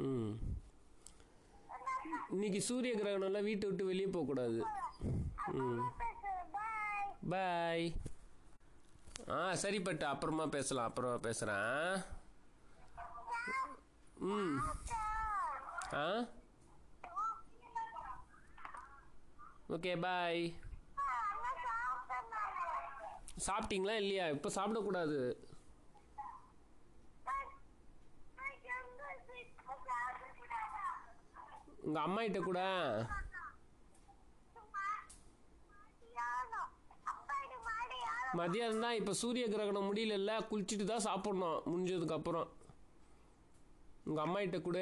ம். இன்னைக்கு சூரிய கிரகணம்லாம் வீட்டை விட்டு வெளியே போகக்கூடாது. ம். பாய். ஆ சரி பட்டு அப்புறமா பேசலாம் அப்புறமா பேசுகிறேன் ம். ஆ? Okay bye. சாப்பிட்டீங்களா இல்லையா? இப்போ சாப்பிடக்கூடாது. உங்கள் அம்மா கிட்ட கூட? மதியானம் தான் இப்போ சூரிய கிரகணம் முடியலல்ல குளிச்சுட்டு தான் சாப்பிட்ணும். முடிஞ்சதுக்கு அப்புறம். உங்கள் அம்மா கிட்ட கூட?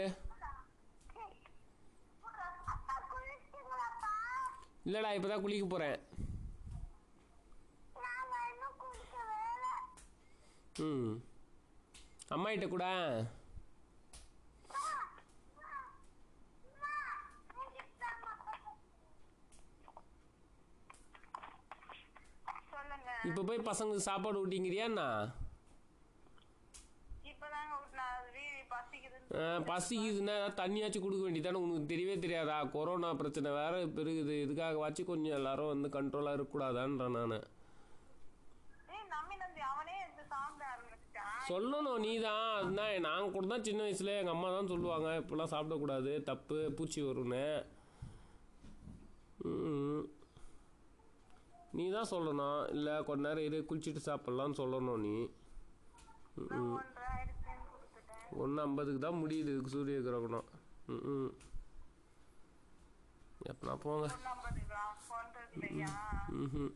இல்லைடா இப்போ தான் குளிக்க போகிறேன் ம். அம்மா கிட்ட கூட? இப்போ போய் பசங்களுக்கு சாப்பாடு ஊட்டிங்கிறியாண்ணா பசிக்குதுன்னு தண்ணியாச்சும் கொடுக்க வேண்டியதானே உனக்கு தெரியவே தெரியாதா? கொரோனா பிரச்சனை வேற பெருகுது. இதுக்காக வச்சு கொஞ்சம் எல்லாரும் வந்து கண்ட்ரோலாக இருக்கக்கூடாதான்றேன் நான். சொல்லணும் நீ தான் அதுதான் நாங்கள் கூட தான் சின்ன வயசுல எங்கள் அம்மா தான் சொல்லுவாங்க இப்படிலாம் சாப்பிடக்கூடாது. தப்பு பூச்சி வரும்னு. ம். நீ தான் சொல்லணும். இல்லை கொஞ்ச நேரம் இரு குளிச்சுட்டு சாப்பிட்லான்னு சொல்லணும் நீ. ஒன்று ஐம்பதுக்கு தான் முடியுது இதுக்கு சூரிய கிரகணம். ம் ம். எப்பனா போங்க. ம்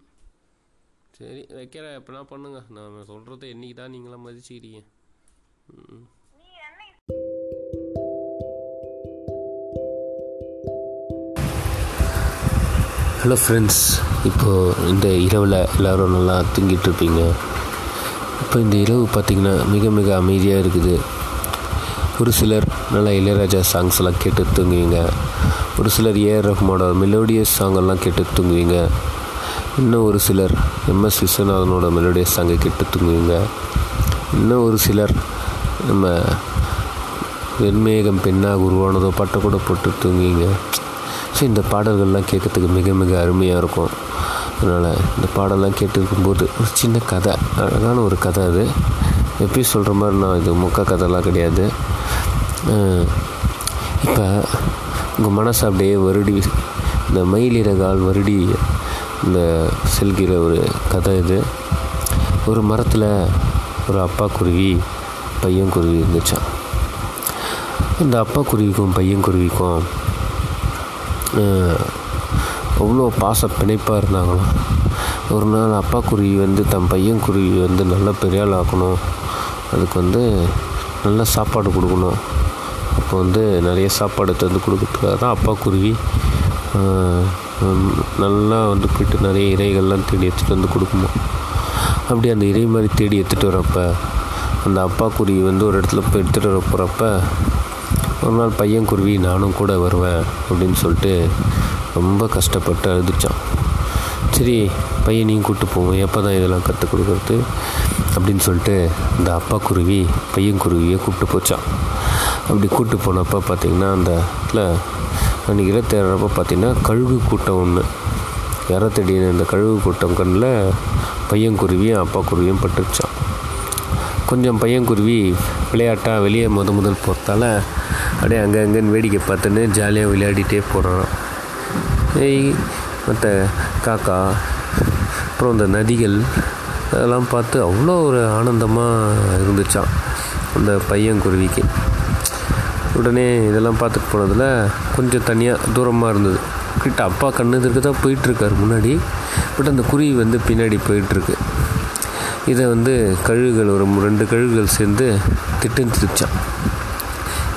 சரி வைக்கிறேன் எப்பனா பண்ணுங்க. நான் சொல்கிறத என்னைக்கு தான் நீங்களாம் மதிச்சுக்கிறீங்க. ம் நீ ஹலோ ஃப்ரெண்ட்ஸ் இப்போது இந்த இரவில் எல்லோரும் நல்லா தூங்கிட்டு இருப்பீங்க இப்போ இந்த இரவு பார்த்திங்கன்னா மிக மிக அமைதியாக இருக்குது. ஒரு சிலர் நல்லா இளையராஜா சாங்ஸ் எல்லாம் கேட்டு தூங்குவீங்க. ஒரு சிலர் ஏஆர் ரஹ்மானோட மெலோடியஸ் சாங்கெல்லாம் கேட்டு தூங்குவீங்க. இன்னும் ஒரு சிலர் எம்எஸ் விஸ்வநாதனோட மெலோடியஸ் சாங்கை கேட்டு தூங்குவீங்க. இன்னும் ஒரு சிலர் நம்ம வெண்மேகம் பெண்ணாக உருவானதோ பாட்டை கூட போட்டு தூங்குவீங்க. ஸோ இந்த பாடல்கள்லாம் கேட்கறதுக்கு மிக மிக அருமையாக இருக்கும். அதனால் இந்த பாடலாம் கேட்டுருக்கும்போது ஒரு சின்ன கதை அழகான ஒரு கதை அது. எப்பயும் சொல்கிற மாதிரி நான் இது முக்க கதைலாம் கிடையாது. இப்போ உங்கள் மனசு அப்படியே வருடி இந்த மயிலிறகால் வருடி இந்த செல்கிற ஒரு கதை இது. ஒரு மரத்தில் ஒரு அப்பா குருவி பையன் குருவி இருந்துச்சான் இந்த அப்பா குருவிக்கும் பையன் குருவிக்கும் அவ்வளோ பாச பிணைப்பாக இருந்தாங்களாம் ஒரு நாள் அப்பா குருவி வந்து தன் பையன் குருவி வந்து நல்லா பெரியாள் ஆக்கணும். அதுக்கு வந்து நல்ல சாப்பாடு கொடுக்கணும். அப்போ வந்து நிறைய சாப்பாடு தந்து கொடுக்கறதுக்காக தான் அப்பா குருவி நல்லா வந்து போயிட்டு நிறைய இறைகள்லாம் தேடி எடுத்துகிட்டு வந்து கொடுக்குமா அப்படி அந்த இறை மாதிரி தேடி எடுத்துகிட்டு வரப்போ அந்த அப்பா குருவி வந்து ஒரு இடத்துல போய் எடுத்துகிட்டு வர போகிறப்ப ஒரு நாள் பையன் குருவி நானும் கூட வருவேன் அப்படின்னு சொல்லிட்டு ரொம்ப கஷ்டப்பட்டு அழுதுச்சான். சரி பையனையும் கூப்பிட்டு போவோம். எப்போ தான் இதெல்லாம் கற்றுக் கொடுக்குறது அப்படின்னு சொல்லிட்டு இந்த அப்பா குருவி பையன் குருவியை கூப்பிட்டு போச்சான். அப்படி கூப்பிட்டு போனப்போ பார்த்தீங்கன்னா அந்த இடத்துல அன்றைக்கி இறை தேடுறப்ப பார்த்தீங்கன்னா கழுகு கூட்டம் ஒன்று இறை இந்த கழுகு கூட்டம் கண்ணில் பையன் குருவியும் அப்பா குருவியும் பட்டுருச்சான். கொஞ்சம் பையன்குருவி விளையாட்டாக வெளியே முத முதல் போகிறதால அப்படியே அங்கே அங்கேன்னு வேடிக்கை பார்த்துன்னு ஜாலியாக விளையாடிட்டே போகிறான் ஏய் மற்ற காக்கா அப்புறம் இந்த நதிகள் அதெல்லாம் பார்த்து அவ்வளோ ஒரு ஆனந்தமாக இருந்துச்சான் அந்த பையன்குருவிக்கு உடனே இதெல்லாம் பார்த்துட்டு போனதில் கொஞ்சம் தனியாக தூரமாக இருந்தது. கிட்ட அப்பா கண்ணு தான் போயிட்டுருக்காரு முன்னாடி பட் அந்த குருவி வந்து பின்னாடி போயிட்டுருக்கு. இதை வந்து கழுகுகள் ஒரு ரெண்டு கழுகுகள் சேர்ந்து திட்டம் திருச்சான்.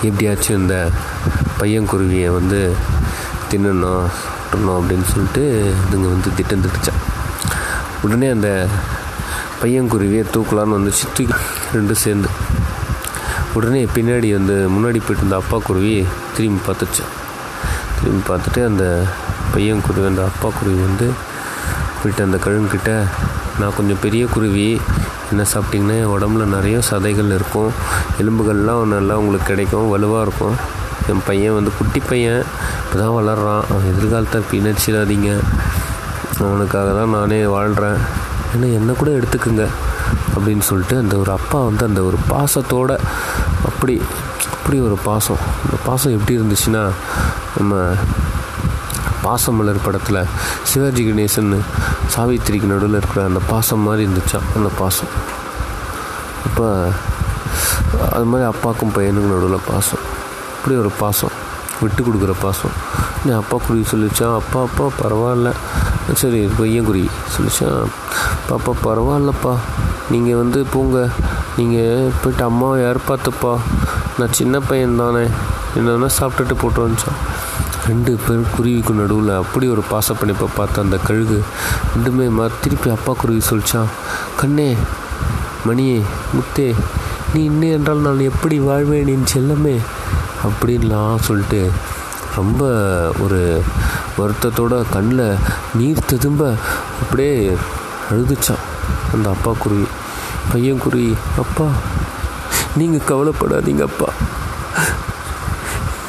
எப்படியாச்சும் இந்த பையன்குருவியை வந்து தின்னணும் சுட்டணும் அப்படின்னு சொல்லிட்டு இதுங்க வந்து திட்டம் திட்டுச்சான் உடனே அந்த பையன்குருவியை தூக்கலான்னு வந்துச்சு தூக்கி ரெண்டும் சேர்ந்து. உடனே பின்னாடி வந்து முன்னாடி போயிட்டு இருந்த அப்பா குருவி திரும்பி பார்த்துச்சான் திரும்பி பார்த்துட்டு அந்த பையன்குருவி அந்த அப்பா குருவி வந்து போயிட்டு அந்த கழுங்கிட்ட நான் கொஞ்சம் பெரிய குருவி என்ன சாப்பிட்டிங்கன்னா உடம்புல நிறைய சதைகள் இருக்கும். எலும்புகள்லாம் நல்லா உங்களுக்கு கிடைக்கும் வலுவாக இருக்கும். என் பையன் வந்து குட்டி பையன் இப்போ தான் வளர்கிறான் அவன் எதிர்காலத்தை பிணைச்சிடாதீங்க அவனுக்காக தான் நானே வாழ்கிறேன் ஏன்னா என்னை கூட எடுத்துக்குங்க அப்படின்னு சொல்லிட்டு அந்த ஒரு அப்பா வந்து அந்த ஒரு பாசத்தோட அப்படி அப்படி ஒரு பாசம். அந்த பாசம் எப்படி இருந்துச்சுன்னா நம்ம பாசமலர் படத்தில் சிவாஜி கணேசன் சாவித்திரிக்கு நடுவில் இருக்கிற அந்த பாசம் மாதிரி இருந்துச்சான் அந்த பாசம். அப்போ அது மாதிரி அப்பாவுக்கும் பையனுக்கும் நடுவில் பாசம். அப்படி ஒரு பாசம். விட்டு கொடுக்குற பாசம். நீ அப்பா குருவி சொல்லிச்சான் அப்பா அப்பா பரவாயில்ல. சரி பையன் குருவி சொல்லிச்சான் பாப்பா பரவாயில்லப்பா. நீங்கள் வந்து போங்க. நீங்கள் போயிட்டு அம்மாவை யார் பார்த்துப்பா? நான் சின்ன பையன் தானே என்னென்னா சாப்பிட்டுட்டு போட்டு வந்துச்சான் ரெண்டு பேர் குருவிக்கு நடுவில் அப்படி ஒரு பாசப்பணிப்பை பார்த்த அந்த கழுகு ரெண்டுமே மா திருப்பி அப்பா குருவி சொல்லிச்சான் கண்ணே மணியே முத்தே நீ இன்னே என்றால் நான் எப்படி வாழ்வேன் என் செல்லமே? அப்படின்லாம் சொல்லிட்டு ரொம்ப ஒரு வருத்தத்தோட கண்ணில் நீர் ததும்ப அப்படியே அழுதுச்சான் அந்த அப்பா குருவி. பையன் குருவி அப்பா நீங்கள் கவலைப்படாதீங்க அப்பா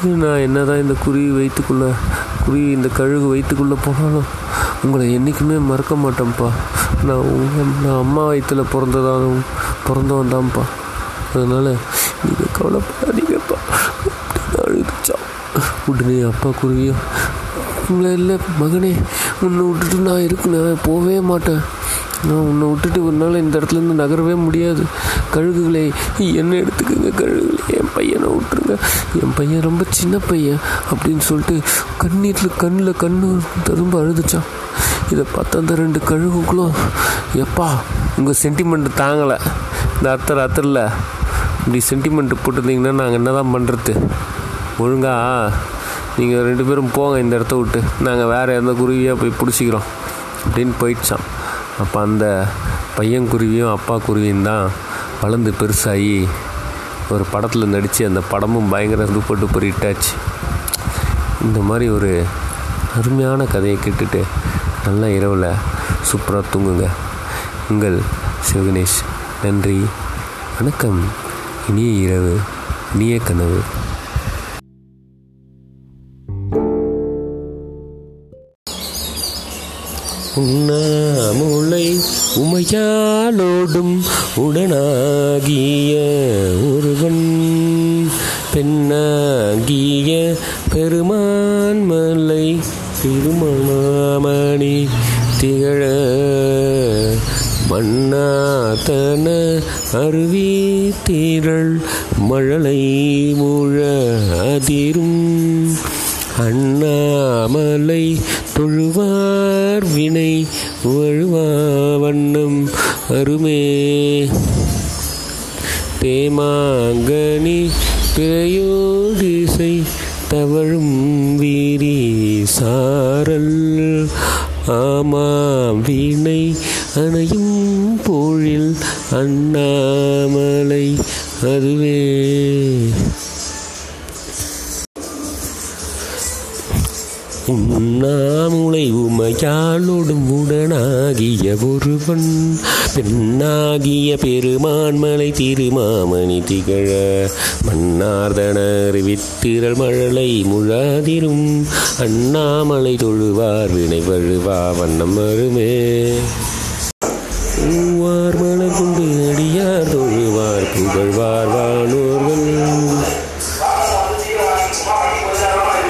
நான் என்ன தான் இந்த குருவி வயிற்றுக்குள்ளே குருவி இந்த கழுகு வயிற்றுக்குள்ளே போனாலும் உங்களை என்றைக்குமே மறக்க மாட்டேன்ப்பா. நான் உங்கள் நான் அம்மா வயிற்றில் பிறந்ததாலும் பிறந்தவன் தான்ப்பா. அதனால் நீங்கள் கவலைப்படாதீங்கப்பா. அழுதுச்சா. உடனே அப்பா குருவியும் உங்களை இல்லை மகனே உன்னை விட்டுட்டு நான் இருக்கு நான் போகவே மாட்டேன். நான் உன்னை விட்டுட்டு ஒரு நாள் இந்த இடத்துலேருந்து நகரவே முடியாது. கழுகுகளை என்ன எடுத்துக்கங்க கழுகுகளே. என் விட்டுருங்க. என் பையன் ரொம்ப சின்ன பையன் அப்படின்னு சொல்லிட்டு கண்ணீரில் கண்ணில் கண்ணு திரும்ப அழுதுச்சான். இதை பார்த்து அந்த ரெண்டு கழுகுகளும் எப்பா உங்கள் சென்டிமெண்ட் தாங்கலை. இந்த அத்தர் அத்தரில். இப்படி சென்டிமெண்ட் போட்டிருந்தீங்கன்னா நாங்கள் என்ன தான் பண்ணுறது ஒழுங்கா நீங்கள் ரெண்டு பேரும் போங்க இந்த இடத்த விட்டு. நாங்கள் வேறு எந்த குருவியாக போய் பிடிச்சிக்கிறோம். அப்படின்னு போயிடுச்சான். அப்போ அந்த பையன் குருவியும் அப்பா குருவியும் தான் வளர்ந்து பெருசாகி ஒரு படத்தில் நடித்து அந்த படமும் பயங்கர சூப்பர் டூப்பர் ஹிட்டாச்சு இந்த மாதிரி ஒரு அருமையான கதையை கேட்டுட்டு நல்ல இரவில் சூப்பராக தூங்குங்க. உங்கள் சிவகணேஷ். நன்றி. வணக்கம். இனிய இரவு இனிய கனவு. உண்ணாமுலை உமையாலோடும் உடனாகிய ஒருவன் பெண்ணாகிய பெருமான்மலை திருமணாமணி திகழ மன்னாத்தன அருவி தீரள் மழலை முழ அதிரும். அண்ணாமலை தொழுவார் வினை வழுவா வண்ணம் அருமே. தேமாங்கனி திரையோடிசை தவழும் வீரி சாரல். ஆமா வீணை அணையும் போழில் அண்ணாமலை அதுவே. உண்ணாமுலை உமையாளோடும் உடனாகிய ஒருவன் பெண்ணாகிய பெருமான்மலை திருமாமணி திகழ மன்னார்தன அறிவித்திரள் மழலை முழாதிரும் அண்ணாமலை தொழுவார் வினை வழுவா வண்ணம் அருமே ஊவார் மலர் கொண்டு அடியார் தொழுவார் புகழ்வார்